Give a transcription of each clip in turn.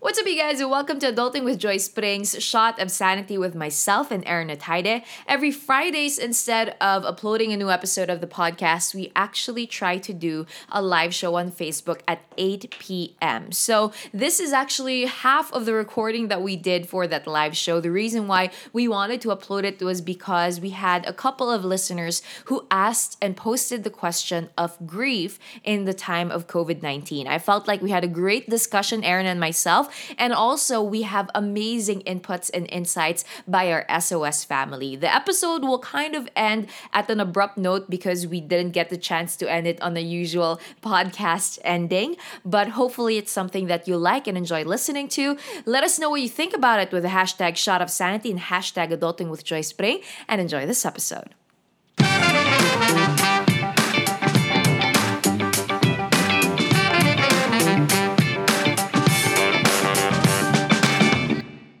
What's up, you guys, welcome to Adulting with Joyce Pring, shot of sanity with myself and Aaron Atayde. Every Fridays, instead of uploading a new episode of the podcast, we actually try to do a live show on Facebook at 8 p.m. So, this is actually half of the recording that we did for that live show. The reason why we wanted to upload it was because we had a couple of listeners who asked and posted the question of grief in the time of COVID 19. I felt like we had a great discussion, Aaron and myself and also, we have amazing inputs and insights by our SOS family. The episode will kind of end at an abrupt note because we didn't get the chance to end it on the usual podcast ending, but hopefully, it's something that you like and enjoy listening to. Let us know what you think about it with the hashtag shot of sanity and hashtag adulting with Joyce Pring, and enjoy this episode.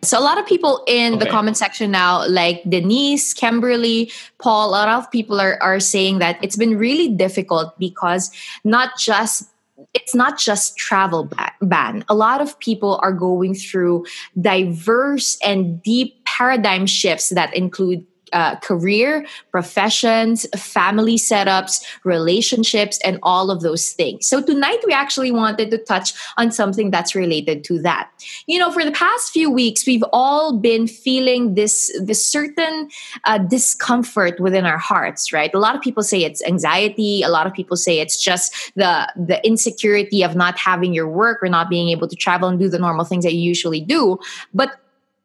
So a lot of people in okay. the comment section now, like Denise, Kimberly, Paul, a lot of people are, are saying that it's been really difficult because not just it's not just travel ban. A lot of people are going through diverse and deep paradigm shifts that include uh, career, professions, family setups, relationships, and all of those things. So, tonight we actually wanted to touch on something that's related to that. You know, for the past few weeks, we've all been feeling this, this certain uh, discomfort within our hearts, right? A lot of people say it's anxiety, a lot of people say it's just the, the insecurity of not having your work or not being able to travel and do the normal things that you usually do. But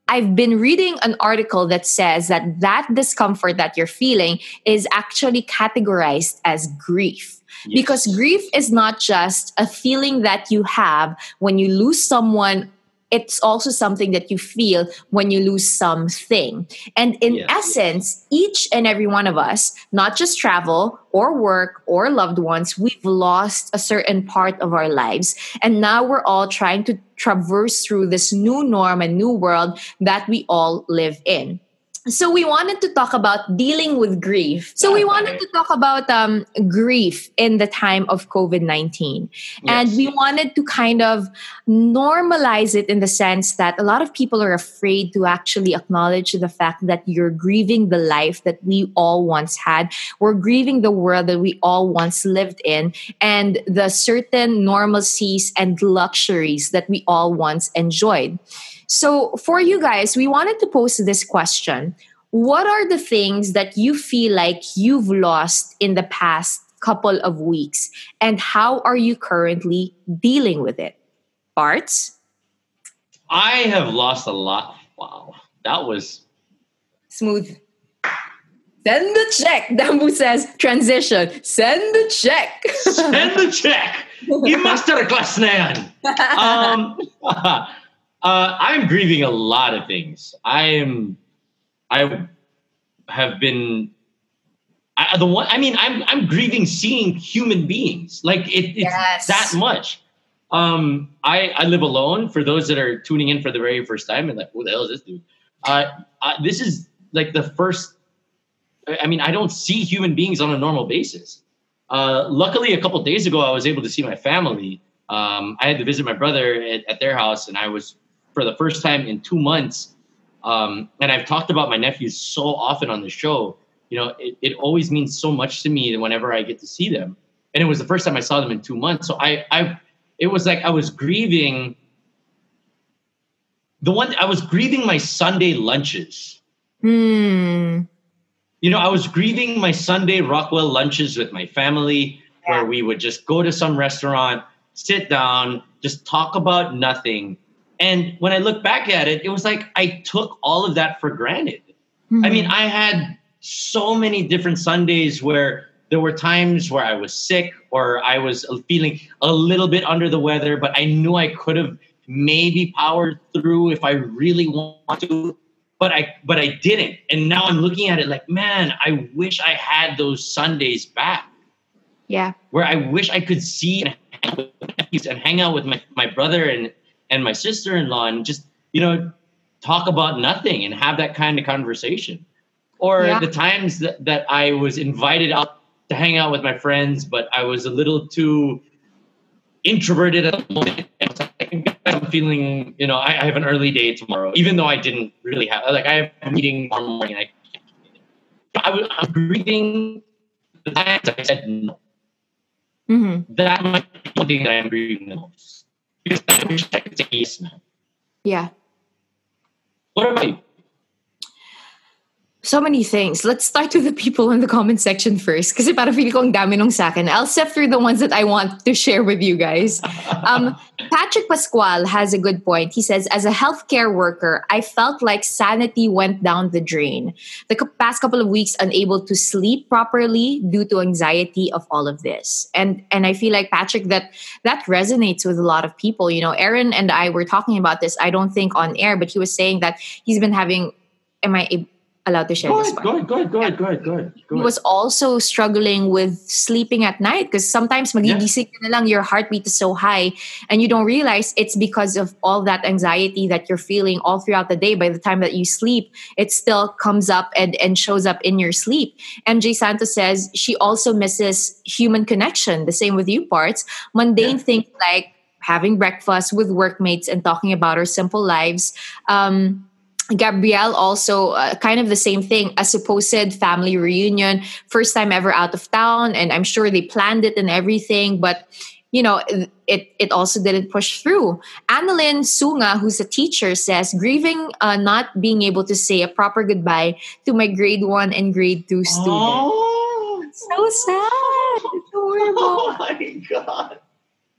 I've been reading an article that says that that discomfort that you're feeling is actually categorized as grief. Yes. Because grief is not just a feeling that you have when you lose someone it's also something that you feel when you lose something. And in yes. essence, each and every one of us, not just travel or work or loved ones, we've lost a certain part of our lives. And now we're all trying to traverse through this new norm and new world that we all live in so we wanted to talk about dealing with grief. So we wanted to talk about um, grief in the time of COVID nineteen, yes. and we wanted to kind of normalize it in the sense that a lot of people are afraid to actually acknowledge the fact that you're grieving the life that we all once had. We're grieving the world that we all once lived in, and the certain normalcies and luxuries that we all once enjoyed. So, for you guys, we wanted to post this question What are the things that you feel like you've lost in the past couple of weeks, and how are you currently dealing with it? Parts? I have lost a lot. Wow, that was smooth. Send the check. Dambu says transition. Send the check. Send the check. You masterclass na yan. Um, uh, I'm grieving a lot of things. I am, I have been, I, the one. I mean, I'm I'm grieving seeing human beings. Like it, it's yes. that much. Um, I I live alone. For those that are tuning in for the very first time and like, who the hell is this dude? Uh, uh, this is like the first. I mean, I don't see human beings on a normal basis. Uh, luckily, a couple days ago, I was able to see my family. Um, I had to visit my brother at, at, their house, and I was for the first time in two months. Um, and I've talked about my nephews so often on the show. You know, it, it always means so much to me whenever I get to see them. And it was the first time I saw them in two months. So I, I, it was like I was grieving. The one I was grieving my Sunday lunches. Hmm. You know, I was grieving my Sunday Rockwell lunches with my family, yeah. where we would just go to some restaurant, sit down, just talk about nothing, and when I look back at it, it was like I took all of that for granted. Mm-hmm. I mean, I had so many different Sundays where there were times where I was sick or I was feeling a little bit under the weather, but I knew I could have maybe powered through if I really want to. But I but I didn't. And now I'm looking at it like, man, I wish I had those Sundays back. Yeah. Where I wish I could see and hang out with my, my brother and and my sister-in-law and just you know talk about nothing and have that kind of conversation or yeah. the times that, that i was invited out to hang out with my friends but i was a little too introverted at the moment i'm feeling, you know, I, I, have an early day tomorrow, even though I didn't really have, like, I have a meeting tomorrow morning. I, I was, I'm breathing the times I said no. Mm-hmm. That might be one thing that I'm breathing the most. Because I wish I could yes now. Yeah. What about you? So many things. Let's start with the people in the comment section first. Kasi para feel ko ang dami nung sa akin. I'll sift through the ones that I want to share with you guys. Um, Patrick Pascual has a good point. He says, as a healthcare worker, I felt like sanity went down the drain. The past couple of weeks, unable to sleep properly due to anxiety of all of this. And and I feel like Patrick, that that resonates with a lot of people. You know, Aaron and I were talking about this. I don't think on air, but he was saying that he's been having. Am I allowed to share go this ahead, Go ahead, go ahead, go ahead, go ahead, go ahead. He was also struggling with sleeping at night because sometimes magigising yeah. na lang, your heartbeat is so high and you don't realize it's because of all that anxiety that you're feeling all throughout the day. By the time that you sleep, it still comes up and, and shows up in your sleep. MJ Santos says she also misses human connection. The same with you parts. Mundane yeah. things like having breakfast with workmates and talking about our simple lives. Um, Gabrielle also uh, kind of the same thing, a supposed family reunion, first time ever out of town, and I'm sure they planned it and everything, but you know, it it also didn't push through. Annalyn Sunga, who's a teacher, says grieving uh, not being able to say a proper goodbye to my grade one and grade two students. Oh, so sad. It's horrible. Oh my god.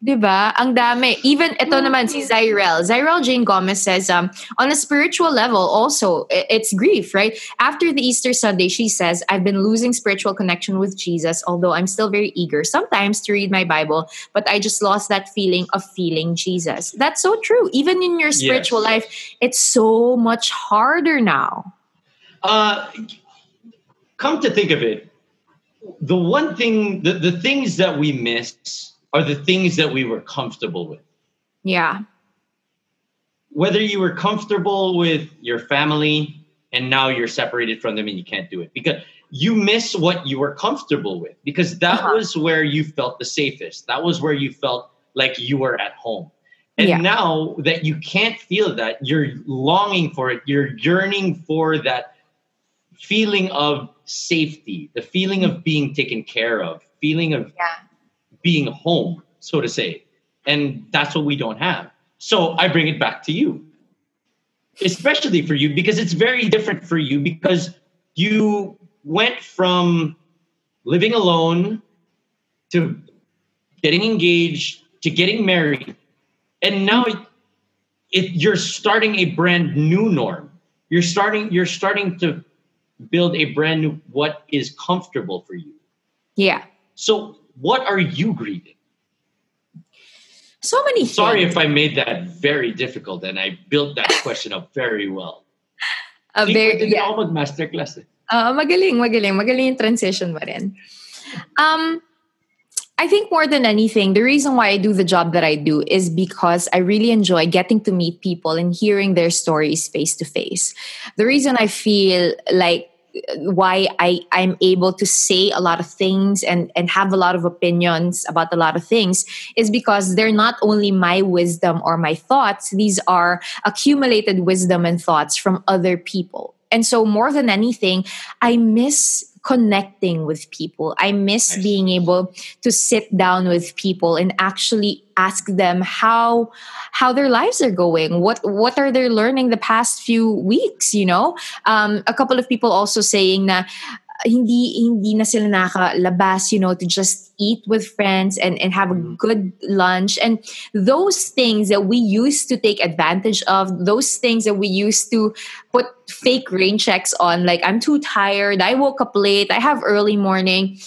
Diba? Ang dami. Even ito naman si Zyrel. Zyrel Jane Gomez says, um, on a spiritual level, also, it's grief, right? After the Easter Sunday, she says, I've been losing spiritual connection with Jesus, although I'm still very eager sometimes to read my Bible, but I just lost that feeling of feeling Jesus. That's so true. Even in your spiritual yes. life, it's so much harder now. Uh, come to think of it, the one thing, the, the things that we miss are the things that we were comfortable with. Yeah. Whether you were comfortable with your family and now you're separated from them and you can't do it because you miss what you were comfortable with because that uh-huh. was where you felt the safest. That was where you felt like you were at home. And yeah. now that you can't feel that, you're longing for it, you're yearning for that feeling of safety, the feeling of being taken care of, feeling of yeah being home, so to say. And that's what we don't have. So I bring it back to you, especially for you, because it's very different for you because you went from living alone to getting engaged to getting married. And now it, it, you're starting a brand new norm. You're starting, you're starting to build a brand new what is comfortable for you. Yeah. So what are you grieving? So many Sorry if I made that very difficult and I built that question up very well. A very, yeah. ako mag-masterclass eh. Uh, magaling, magaling. Magaling yung transition mo rin. Um, I think more than anything, the reason why I do the job that I do is because I really enjoy getting to meet people and hearing their stories face to face. The reason I feel like why I, I'm able to say a lot of things and, and have a lot of opinions about a lot of things is because they're not only my wisdom or my thoughts, these are accumulated wisdom and thoughts from other people. And so, more than anything, I miss connecting with people. I miss being able to sit down with people and actually ask them how how their lives are going. What what are they learning the past few weeks, you know? Um, a couple of people also saying that hindi hindi na sila nakalabas, you know, to just eat with friends and, and have a mm. good lunch. And those things that we used to take advantage of, those things that we used to put fake rain checks on, like I'm too tired, I woke up late, I have early morning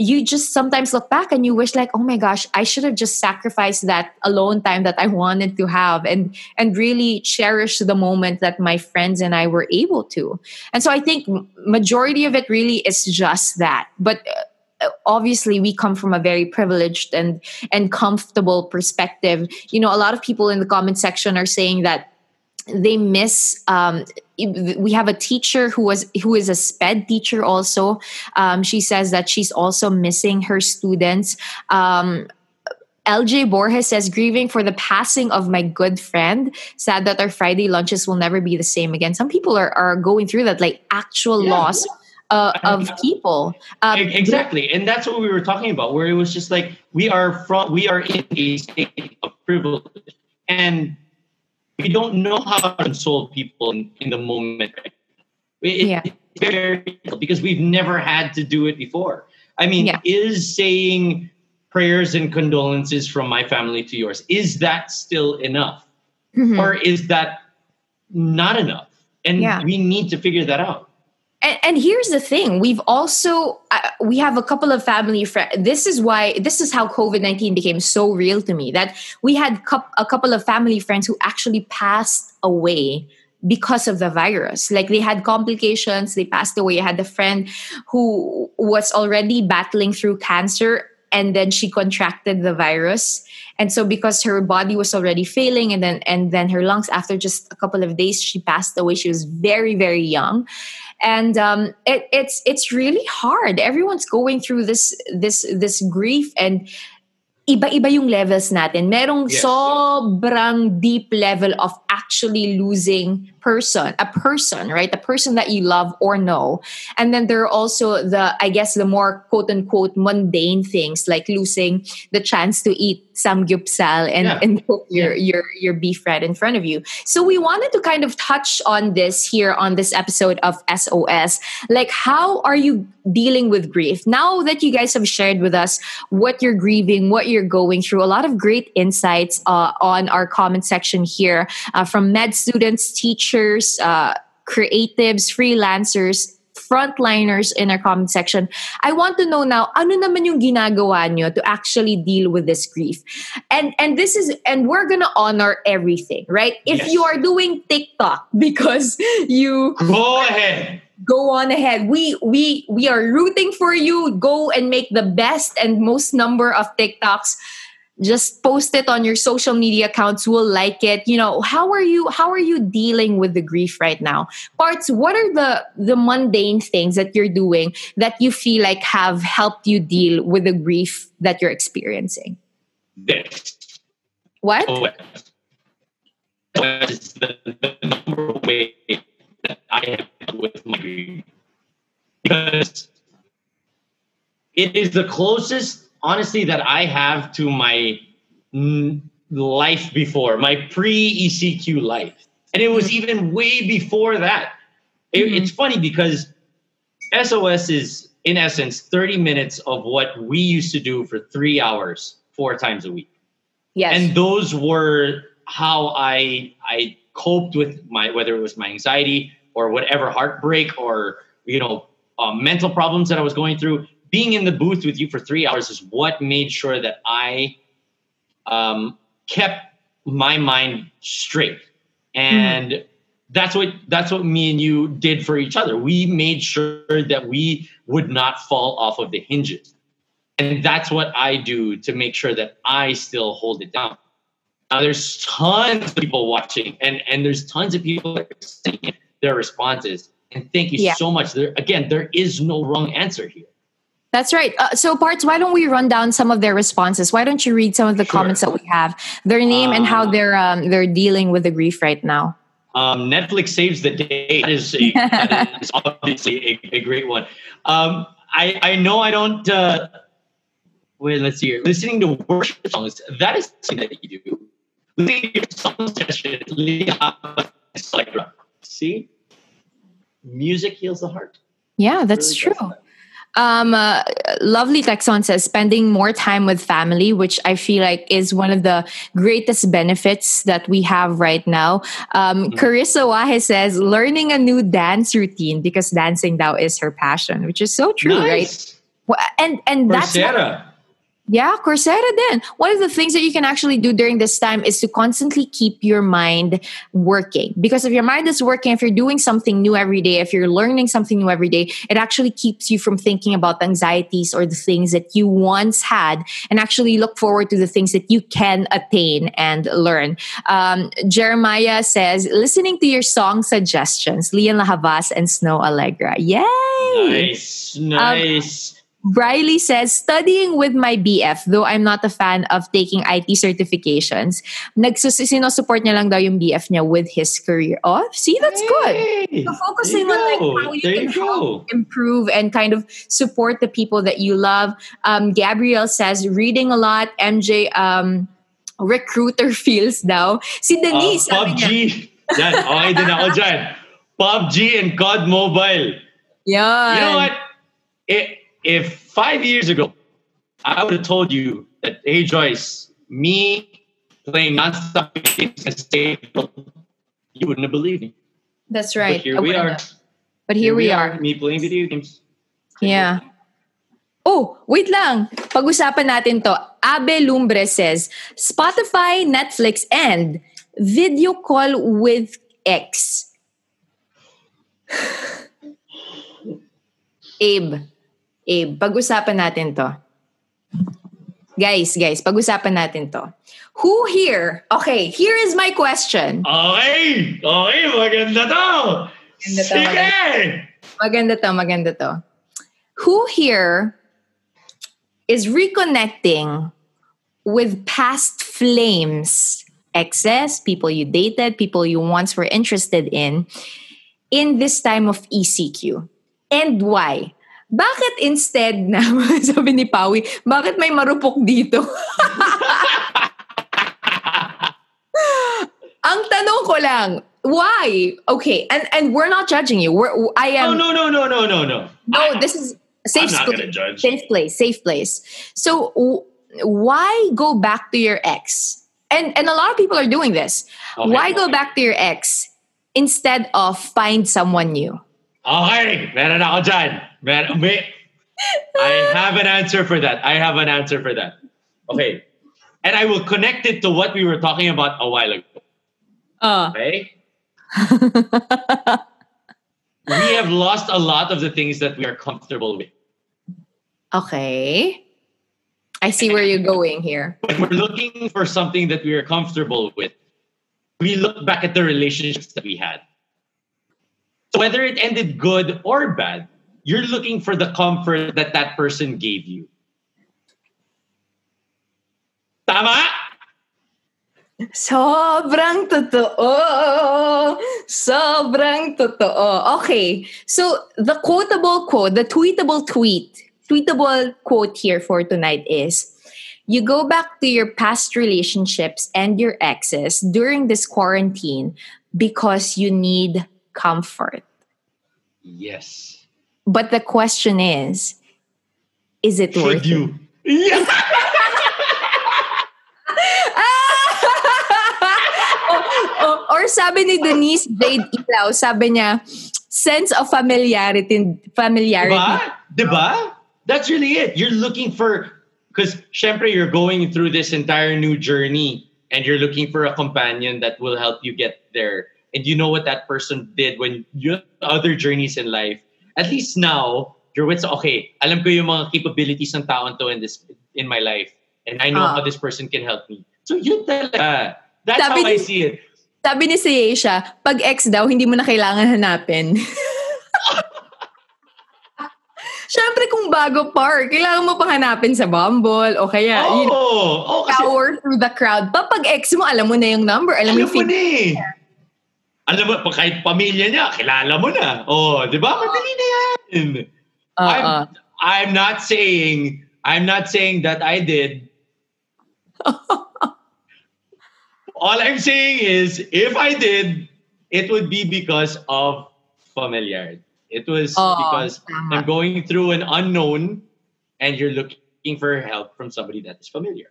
you just sometimes look back and you wish like oh my gosh i should have just sacrificed that alone time that i wanted to have and and really cherish the moment that my friends and i were able to. And so i think majority of it really is just that. But uh, obviously we come from a very privileged and and comfortable perspective. You know a lot of people in the comment section are saying that they miss um, we have a teacher who was who is a sped teacher also um, she says that she's also missing her students um, LJ Borges says, grieving for the passing of my good friend. Sad that our Friday lunches will never be the same again. Some people are, are going through that, like actual yeah. loss uh, of people. Um, exactly, and that's what we were talking about, where it was just like we are from, we are in a state of privilege, and we don't know how to console people in, in the moment. It, yeah. It's very because we've never had to do it before. I mean, yeah. is saying prayers and condolences from my family to yours is that still enough, mm-hmm. or is that not enough? And yeah. we need to figure that out. And, and, here's the thing we've also uh, we have a couple of family friends this is why this is how covid-19 became so real to me that we had a couple of family friends who actually passed away because of the virus. Like they had complications they passed away. I had a friend who was already battling through cancer and then she contracted the virus. And so because her body was already failing and then and then her lungs after just a couple of days she passed away. She was very very young. And um, it, it's it's really hard. Everyone's going through this this this grief and iba-iba yung levels natin. Merong yes. sobrang deep level of actually losing person, a person, right? A person that you love or know. And then there are also the, I guess, the more quote unquote mundane things like losing the chance to eat samgyeopsal and, yeah. and cook your, your, your beef right in front of you. So we wanted to kind of touch on this here on this episode of SOS. Like, how are you dealing with grief? Now that you guys have shared with us what you're grieving, what you're going through, a lot of great insights uh, on our comment section here uh, from med students, teachers, teachers, uh, creatives, freelancers, frontliners in our comment section. I want to know now, ano naman yung ginagawa nyo to actually deal with this grief? And and this is and we're gonna honor everything, right? If yes. you are doing TikTok because you go ahead. Go on ahead. We we we are rooting for you. Go and make the best and most number of TikToks just post it on your social media accounts we'll like it. You know how are you how are you dealing with the grief right now? Parts what are the the mundane things that you're doing that you feel like have helped you deal with the grief that you're experiencing? This what oh, was the, the number way that i have with my grief. Because it is the closest honestly that I have to my life before, my pre ECQ life. And it was mm-hmm. even way before that. It, mm-hmm. It's funny because SOS is, in essence, 30 minutes of what we used to do for three hours, four times a week. Yes. And those were how I I coped with my whether it was my anxiety or whatever heartbreak or you know uh, mental problems that I was going through being in the booth with you for three hours is what made sure that I um, kept my mind straight, and mm. that's what that's what me and you did for each other. We made sure that we would not fall off of the hinges, and that's what I do to make sure that I still hold it down. Now, there's tons of people watching, and and there's tons of people their responses. And thank you yeah. so much. There again, there is no wrong answer here. That's right. Uh, so, parts, why don't we run down some of their responses? Why don't you read some of the sure. comments that we have, their name, and how uh, they're um, they're dealing with the grief right now? Um, Netflix saves the day. That is, a, that is obviously a, a, great one. Um, I I know I don't. Uh, wait, let's see here. Listening to worship songs. That is something that you do. Listening to song session. See, music heals the heart. Yeah, that's really true. Um, uh, lovely Texon says spending more time with family, which I feel like is one of the greatest benefits that we have right now. Um, mm-hmm. Carissa Wahe says learning a new dance routine because dancing now is her passion, which is so true, nice. right? And and that's What, yeah, Coursera then. One of the things that you can actually do during this time is to constantly keep your mind working. Because if your mind is working, if you're doing something new every day, if you're learning something new every day, it actually keeps you from thinking about anxieties or the things that you once had and actually look forward to the things that you can attain and learn. Um, Jeremiah says, listening to your song suggestions, Lianne La Havas and Snoh Aalegra. Yay! Nice, nice. Um, Riley says, studying with my BF, though I'm not a fan of taking IT certifications. Nagsus sinusupport niya lang daw yung BF niya with his career. Oh, see, that's Hey, good. So focusing on like how you There can you help improve and kind of support the people that you love. Um, Gabrielle says, reading a lot. MJ, um, recruiter feels daw. Si Uh, Denise, niya, PUBG. Yan, okay din ako dyan. PUBG and COD Mobile. yan. You know what? If, if five years ago, I would have told you that, hey, Joyce, me playing nonstop stable, you wouldn't have believed me. That's right. But here we are. have. But here, we are. Me playing video games. Yeah. Oh, wait lang. Pag-usapan natin to. Abe Lumbre says, Spotify, Netflix, and video call with X. Abe. Abe, pag-usapan natin to. Guys, guys, pag-usapan natin to. Who here? Okay, here is my question. Okay! Okay, maganda to! Maganda to, Sige! Maganda to, maganda to. Who here is reconnecting with past flames, exes, people you dated, people you once were interested in, in this time of ECQ? And why? Bakit instead na, sabi ni Pawi, bakit may marupok dito? Ang tanong ko lang, why? Okay, and and we're not judging you. We're I Oh, am no, no, no, no, no, no. no, this is safe I'm not gonna judge. safe place, safe place. So w- why go back to your ex? And and a lot of people are doing this. Okay, why go back to your ex instead of find someone new? Okay, meron ako dyan. Mer- may, I have an answer for that. I have an answer for that. Okay. And I will connect it to what we were talking about a while ago. Uh. Okay? we have lost a lot of the things that we are comfortable with. Okay. I see where you're going here. When we're looking for something that we are comfortable with, we look back at the relationships that we had. So whether it ended good or bad, you're looking for the comfort that that person gave you. Tama? Sobrang totoo. Sobrang totoo. Okay. So, the quotable quote, the tweetable tweet, tweetable quote here for tonight is you go back to your past relationships and your exes during this quarantine because you need comfort. Yes. But the question is, is it worth Should you? Yeah. Oh, or, oh, or sabi ni Denise Jade Ilaw, sabi niya, sense of familiarity, familiarity. Diba? Diba? That's really it. You're looking for, because syempre you're going through this entire new journey and you're looking for a companion that will help you get there. And you know what that person did when you other journeys in life. At least now, you're with, okay, alam ko yung mga capabilities ng taon to in this in my life. And I know Ah. how this person can help me. So yun talaga. That's Sabi how I see it. Sabi ni si Asia, pag ex daw, hindi mo na kailangan hanapin. Siyempre kung bago par, kailangan mo pang hanapin sa Bumble o kaya Oh, you know, oh, kasi scour through the crowd. Pa pag ex mo, alam mo na yung number, alam mo Alam yung mo fin- na eh. Alam mo, pa- kahit pamilya niya, kilala mo na. Oh, di ba? Madali na yan. Oo. I'm, I'm not saying, I'm not saying that I did. All I'm saying is, if I did, it would be because of familiarity. It was Oo, because tama. I'm going through an unknown and you're looking for help from somebody that is familiar.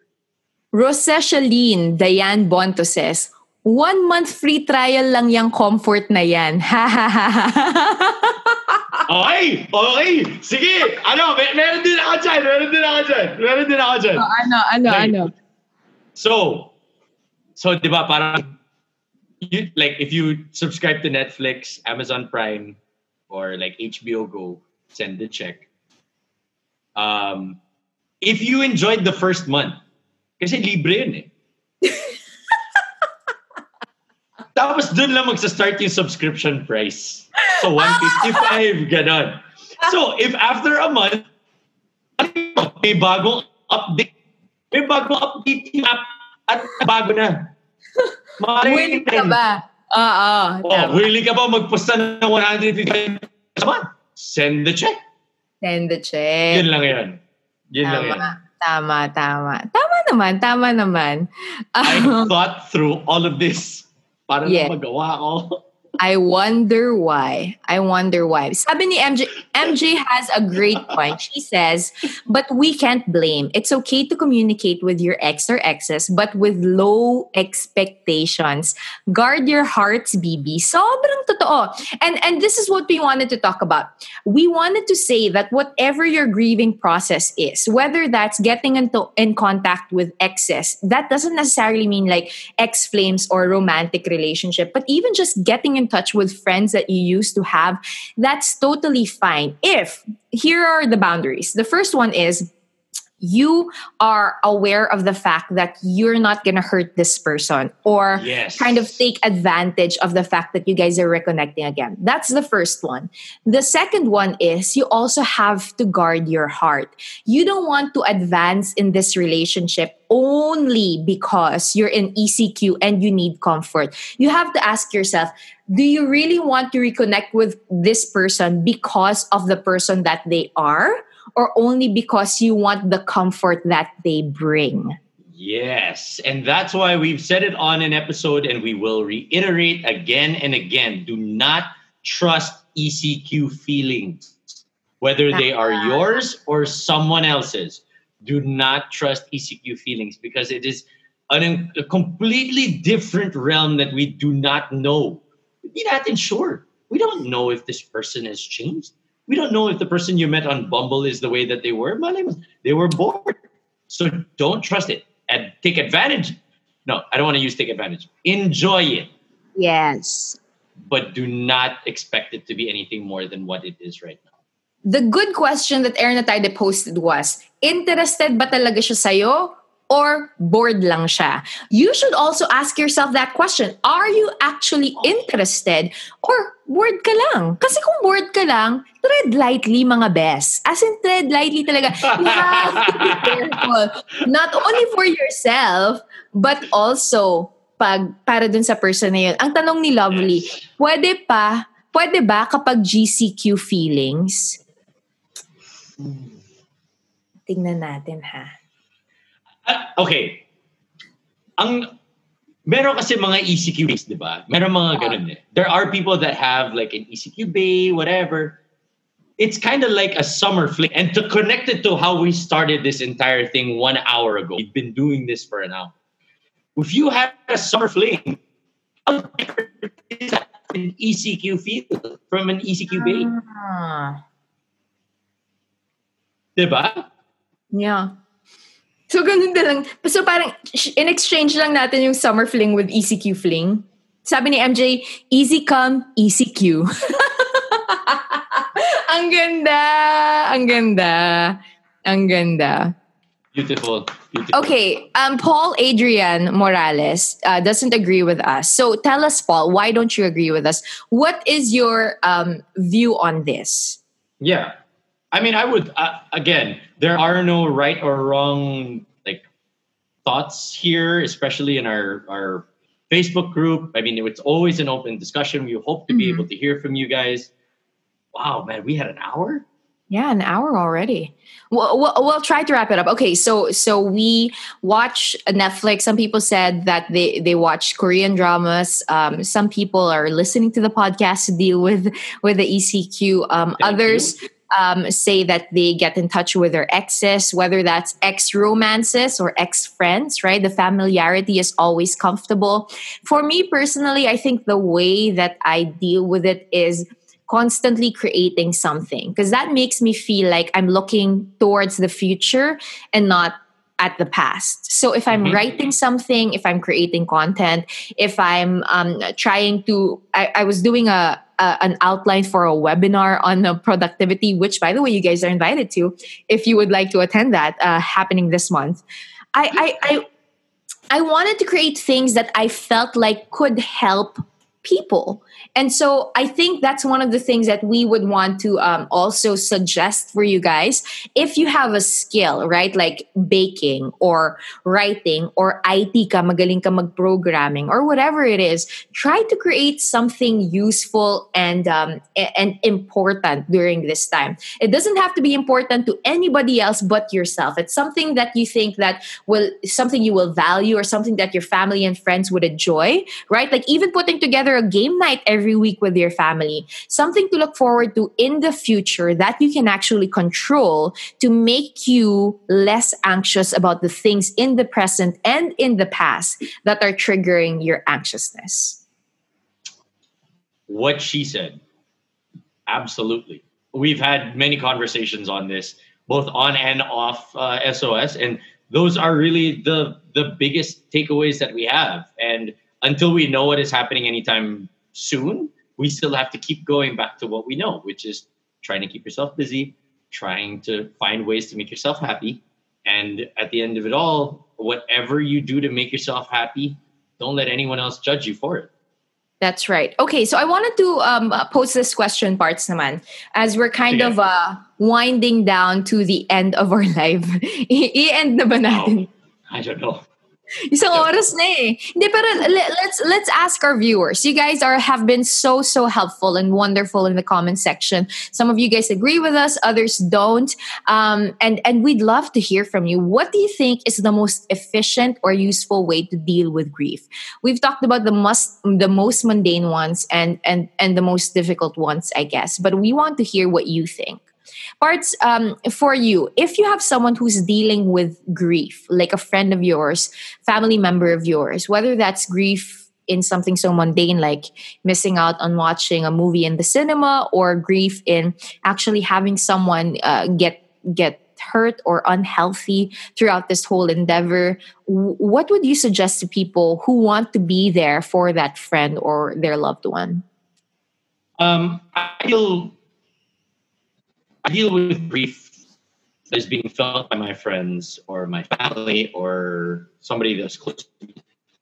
Roseshaline Diane Bonto says, one month free trial lang yung comfort na yan. Okay, okay. Sige, ano, mer- meron din ako dyan, meron din ako dyan, meron din ako dyan. ano, ano, Like, ano? So, so di ba parang, you, like if you subscribe to Netflix, Amazon Prime, or like HBO Go, send the check. Um, if you enjoyed the first month, kasi libre yun eh. Tapos dun lang magsa-start yung subscription price. So 155, ganon. So if after a month, may bagong update. May bagong update yung app at bago na. Willing ka ba? Oo. Oh, willing ka ba magpusta ng 150 Send the check. Send the check. Yun lang yun. Yun tama, lang yun. Tama, tama. Tama naman, tama naman. I thought through all of this para Yeah. yeah. magawa ko. I wonder why. I wonder why. Sabi ni MJ, MJ has a great point. She says, but we can't blame. It's okay to communicate with your ex or exes, but with low expectations. Guard your hearts, BB. Sobrang totoo. And, and this is what we wanted to talk about. We wanted to say that whatever your grieving process is, whether that's getting into in contact with exes, that doesn't necessarily mean like ex flames or romantic relationship, but even just getting in touch with friends that you used to have, that's totally fine. If here are the boundaries. The first one is you are aware of the fact that you're not going to hurt this person or Yes. kind of take advantage of the fact that you guys are reconnecting again. That's the first one. The second one is you also have to guard your heart. You don't want to advance in this relationship only because you're in ECQ and you need comfort. You have to ask yourself, do you really want to reconnect with this person because of the person that they are or only because you want the comfort that they bring? Yes. And that's why we've said it on an episode and we will reiterate again and again. Do not trust ECQ feelings, whether they are uh-huh. yours or someone else's. Do not trust ECQ feelings because it is an, a completely different realm that we do not know. Hindi natin sure. We don't know if this person has changed. We don't know if the person you met on Bumble is the way that they were. My name mo, They were bored. So don't trust it and take advantage. No, I don't want to use take advantage. Enjoy it, Yes. but do not expect it to be anything more than what it is right now. The good question that Aaron Atayde posted was, interested ba talaga siya sa'yo or bored lang siya? You should also ask yourself that question. Are you actually interested or bored ka lang? Kasi kung bored ka lang, tread lightly mga best. As in, tread lightly talaga. You have to be careful. Not only for yourself, but also pag para dun sa person na yun. Ang tanong ni Lovely, pwede pa, pwede ba kapag GCQ feelings? Tingnan natin ha. Ah, okay. Ang meron kasi mga ECQ di ba? Meron mga ganun eh. There are people that have like an ECQ bay, whatever. It's kind of like a summer fling. And to connect it to how we started this entire thing one hour ago, we've been doing this for an hour. If you had a summer fling, how different is that an ECQ feel from an ECQ bay? Ah, Di ba? yeah. So, ganun na lang. So, parang, sh- in exchange lang natin yung summer fling with ECQ fling. Sabi ni MJ, easy come, easy Q. ang ganda! Ang ganda! Ang ganda. Beautiful. Beautiful. Okay, um, Paul Adrian Morales uh, doesn't agree with us. So tell us, Paul, why don't you agree with us? What is your um, view on this? Yeah. I mean, I would, uh, again, there are no right or wrong like thoughts here, especially in our, our Facebook group. I mean, it's always an open discussion. We hope to be Mhm. able to hear from you guys. Wow, man, we had an hour? Yeah, an hour already. We'll, we'll, we'll try to wrap it up. Okay, so so we watch Netflix. Some people said that they they watch Korean dramas. Um, some people are listening to the podcast to deal with with the ECQ. Um, others um, say that they get in touch with their exes, whether that's ex romances or ex friends. Right, the familiarity is always comfortable. For me personally, I think the way that I deal with it is constantly creating something because that makes me feel like I'm looking towards the future and not at the past. So if I'm Mhm. writing something, if I'm creating content, if I'm um, trying to, I, I was doing a, a an outline for a webinar on uh, productivity, which by the way, you guys are invited to if you would like to attend that uh, happening this month. I, I I I wanted to create things that I felt like could help people. And so I think that's one of the things that we would want to um, also suggest for you guys. If you have a skill, right, like baking or writing or IT ka, magaling ka mag-programming or whatever it is, try to create something useful and um, and important during this time. It doesn't have to be important to anybody else but yourself. It's something that you think that will something you will value or something that your family and friends would enjoy, right? Like even putting together a game night every week with your family, something to look forward to in the future that you can actually control to make you less anxious about the things in the present and in the past that are triggering your anxiousness. What she said. Absolutely. We've had many conversations on this, both on and off uh, SOS, and those are really the the biggest takeaways that we have. And until we know what is happening anytime soon, we still have to keep going back to what we know, which is trying to keep yourself busy, trying to find ways to make yourself happy. And at the end of it all, whatever you do to make yourself happy, don't let anyone else judge you for it. That's right. Okay, so I wanted to um, pose this question, parts naman, as we're kind yeah. of uh, winding down to the end of our life. I-end na ba natin? I don't know. Isang oras na eh. Hindi, pero let's, let's ask our viewers. You guys are have been so, so helpful and wonderful in the comment section. Some of you guys agree with us, others don't. Um, and, and we'd love to hear from you. What do you think is the most efficient or useful way to deal with grief? We've talked about the most, the most mundane ones and, and, and the most difficult ones, I guess. But we want to hear what you think. Parts um, for you, if you have someone who's dealing with grief, like a friend of yours, family member of yours, whether that's grief in something so mundane like missing out on watching a movie in the cinema or grief in actually having someone uh, get get hurt or unhealthy throughout this whole endeavor what would you suggest to people who want to be there for that friend or their loved one? Um, i feel I deal with grief that is being felt by my friends or my family or somebody that's close to me.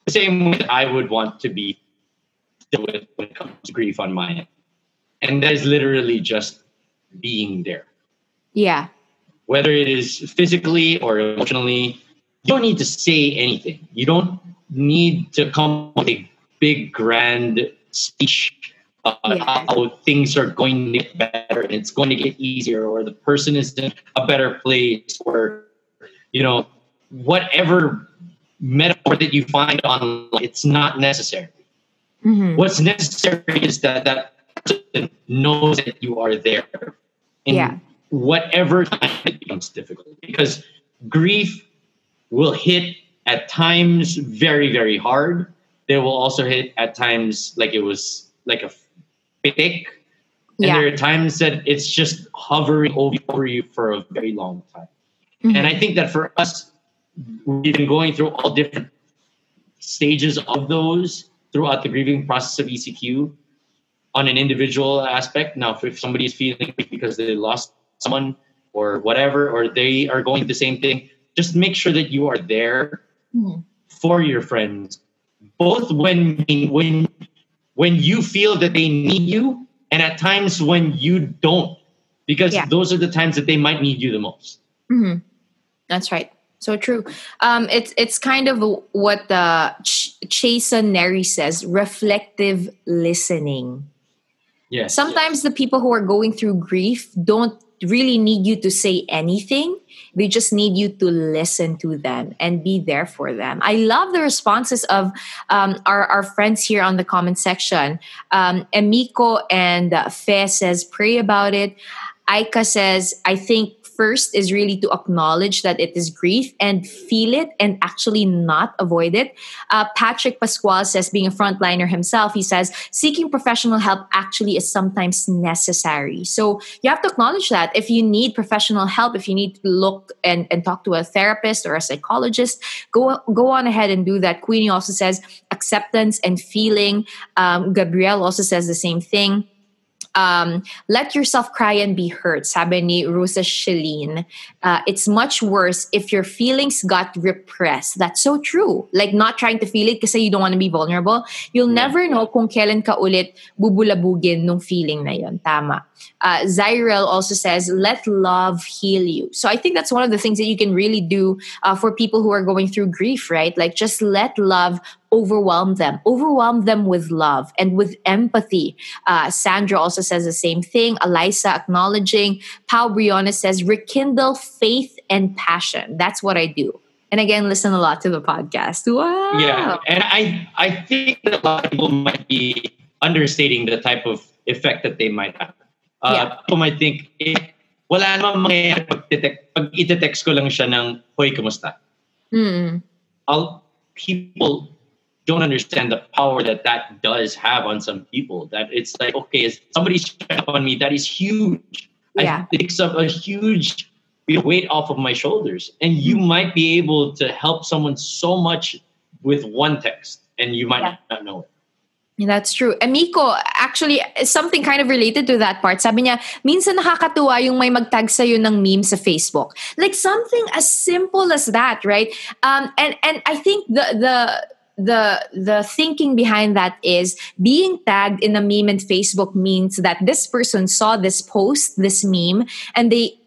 The same way I would want to be dealt with when it comes to grief on my end. And that is literally just being there. Yeah. Whether it is physically or emotionally, you don't need to say anything. You don't need to come with a big grand speech uh, yeah. how things are going to get better and it's going to get easier or the person is in a better place or you know whatever metaphor that you find online it's not necessary mm-hmm. what's necessary is that that person knows that you are there in yeah. whatever time it becomes difficult because grief will hit at times very very hard they will also hit at times like it was like a And yeah. there are times that it's just hovering over you for a very long time. Mm-hmm. And I think that for us, we've been going through all different stages of those throughout the grieving process of ECQ on an individual aspect. Now, if somebody is feeling because they lost someone or whatever, or they are going through the same thing, just make sure that you are there mm-hmm. for your friends, both when when when you feel that they need you and at times when you don't because yeah. those are the times that they might need you the most mm-hmm. that's right so true um, it's it's kind of what the Ch- Chasen Neri says reflective listening yes sometimes yes. the people who are going through grief don't really need you to say anything. They just need you to listen to them and be there for them. I love the responses of um, our, our friends here on the comment section. Um, Emiko and Fe says, pray about it. Aika says, I think first is really to acknowledge that it is grief and feel it and actually not avoid it. Uh, Patrick Pasquale says, being a frontliner himself, he says, seeking professional help actually is sometimes necessary. So you have to acknowledge that. If you need professional help, if you need to look and, and talk to a therapist or a psychologist, go, go on ahead and do that. Queenie also says acceptance and feeling. Um, Gabrielle also says the same thing um, let yourself cry and be hurt. Sabi ni Rosa Shalene, uh, it's much worse if your feelings got repressed. That's so true. Like not trying to feel it because you don't want to be vulnerable. You'll yeah. never know kung kailan ka ulit bubulabugin nung feeling na yon. Tama. Uh, Zyrel also says, let love heal you. So I think that's one of the things that you can really do uh, for people who are going through grief, right? Like just let love overwhelm them, overwhelm them with love and with empathy. Uh, Sandra also says the same thing. Eliza acknowledging. Pau Briona says, rekindle faith and passion. That's what I do. And again, listen a lot to the podcast. Wow. Yeah. And I, I think that a lot of people might be understating the type of effect that they might have. Uh, yeah. People might think, eh, wala namang mangyayari pag, pag ite-text ko lang siya ng, hoy, kumusta? Mm. I'll, people don't understand the power that that does have on some people. That it's like, okay, if somebody's on me, that is huge. Yeah. I think up a huge weight off of my shoulders. And you mm-hmm. might be able to help someone so much with one text, and you might yeah. not know it. That's true. Emiko, actually, something kind of related to that part. Sabi niya, minsan nakakatuwa yung may magtag sa'yo ng meme sa Facebook. Like something as simple as that, right? Um, and, and I think the, the, the the thinking behind that is being tagged in a meme in Facebook means that this person saw this post, this meme, and they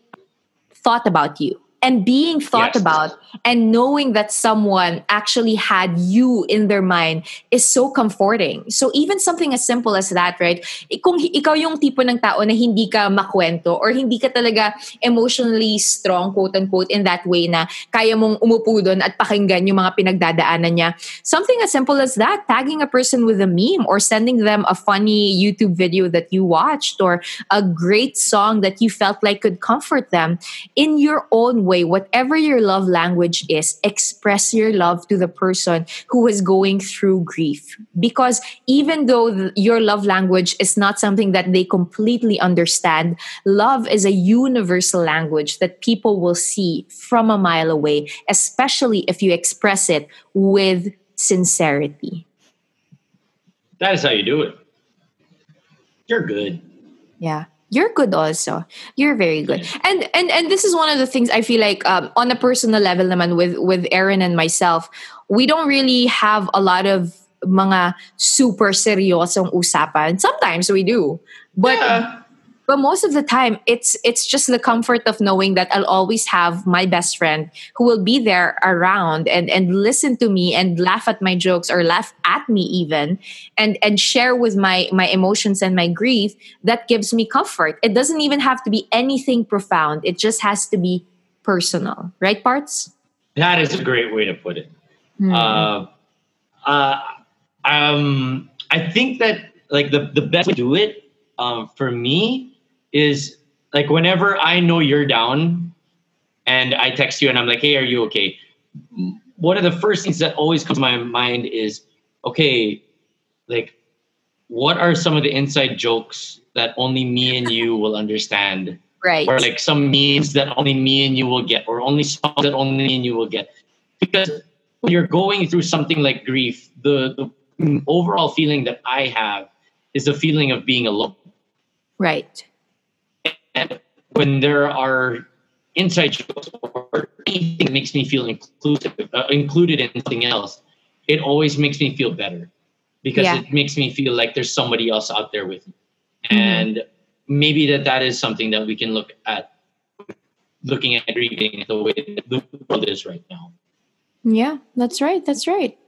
thought about you and being thought yes. about and knowing that someone actually had you in their mind is so comforting. So even something as simple as that, right? Kung ikaw yung tipo ng tao na hindi ka makwento or hindi ka talaga emotionally strong, quote unquote, in that way na kaya mong umupo doon at pakinggan yung mga pinagdadaanan niya. Something as simple as that, tagging a person with a meme or sending them a funny YouTube video that you watched or a great song that you felt like could comfort them in your own way, whatever your love language is, express your love to the person who is going through grief. Because even though th- your love language is not something that they completely understand, love is a universal language that people will see from a mile away, especially if you express it with sincerity. That is how you do it. You're good. Yeah you're good also. You're very good. And and and this is one of the things i feel like um, on a personal level naman with with aaron and myself we don't really have a lot of mga super seryosong usapan. Sometimes we do. But yeah but most of the time it's it's just the comfort of knowing that I'll always have my best friend who will be there around and and listen to me and laugh at my jokes or laugh at me even and and share with my my emotions and my grief that gives me comfort. It doesn't even have to be anything profound. It just has to be personal. Right parts? That is a great way to put it. Mm-hmm. uh, uh, um, i think that like the, the best way to do it um, for me is like whenever I know you're down and I text you and I'm like, hey, are you okay? One of the first things that always comes to my mind is, okay, like, what are some of the inside jokes that only me and you will understand? Right. Or like some memes that only me and you will get, or only songs that only me and you will get. Because when you're going through something like grief, the, the overall feeling that I have is the feeling of being alone. Right when there are inside jokes or anything that makes me feel inclusive, uh, included in something else, it always makes me feel better because yeah. it makes me feel like there's somebody else out there with me. Mm-hmm. And maybe that that is something that we can look at, looking at reading the way the world is right now. Yeah, that's right. That's right.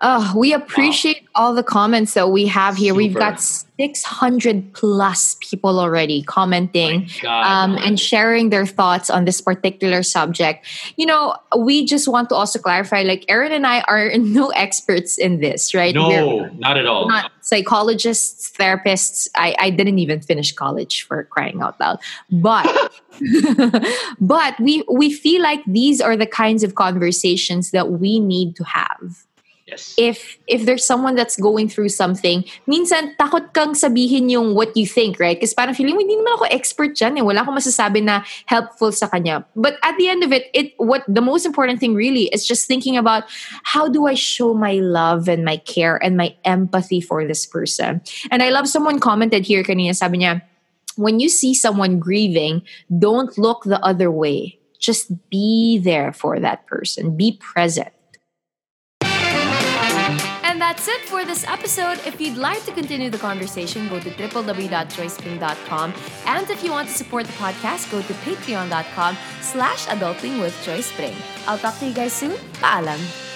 Oh, we appreciate wow. all the comments that we have here. Super. We've got 600 plus people already commenting um, and sharing their thoughts on this particular subject. You know, we just want to also clarify like, Aaron and I are no experts in this, right? No, We're not at all. Not psychologists, therapists. I, I didn't even finish college for crying out loud. But. but we we feel like these are the kinds of conversations that we need to have Yes. If if there's someone that's going through something, minsan takot kang sabihin yung what you think, right? Kasi parang feeling hindi naman ako expert dyan eh. Wala akong masasabi na helpful sa kanya. But at the end of it, it what the most important thing really is just thinking about how do I show my love and my care and my empathy for this person. And I love someone commented here kanina, sabi niya, when you see someone grieving, don't look the other way. Just be there for that person. Be present. That's it for this episode. If you'd like to continue the conversation, go to www.joycepring.com. And if you want to support the podcast, go to patreon.com slash adulting with Joyce Pring. I'll talk to you guys soon. Paalam!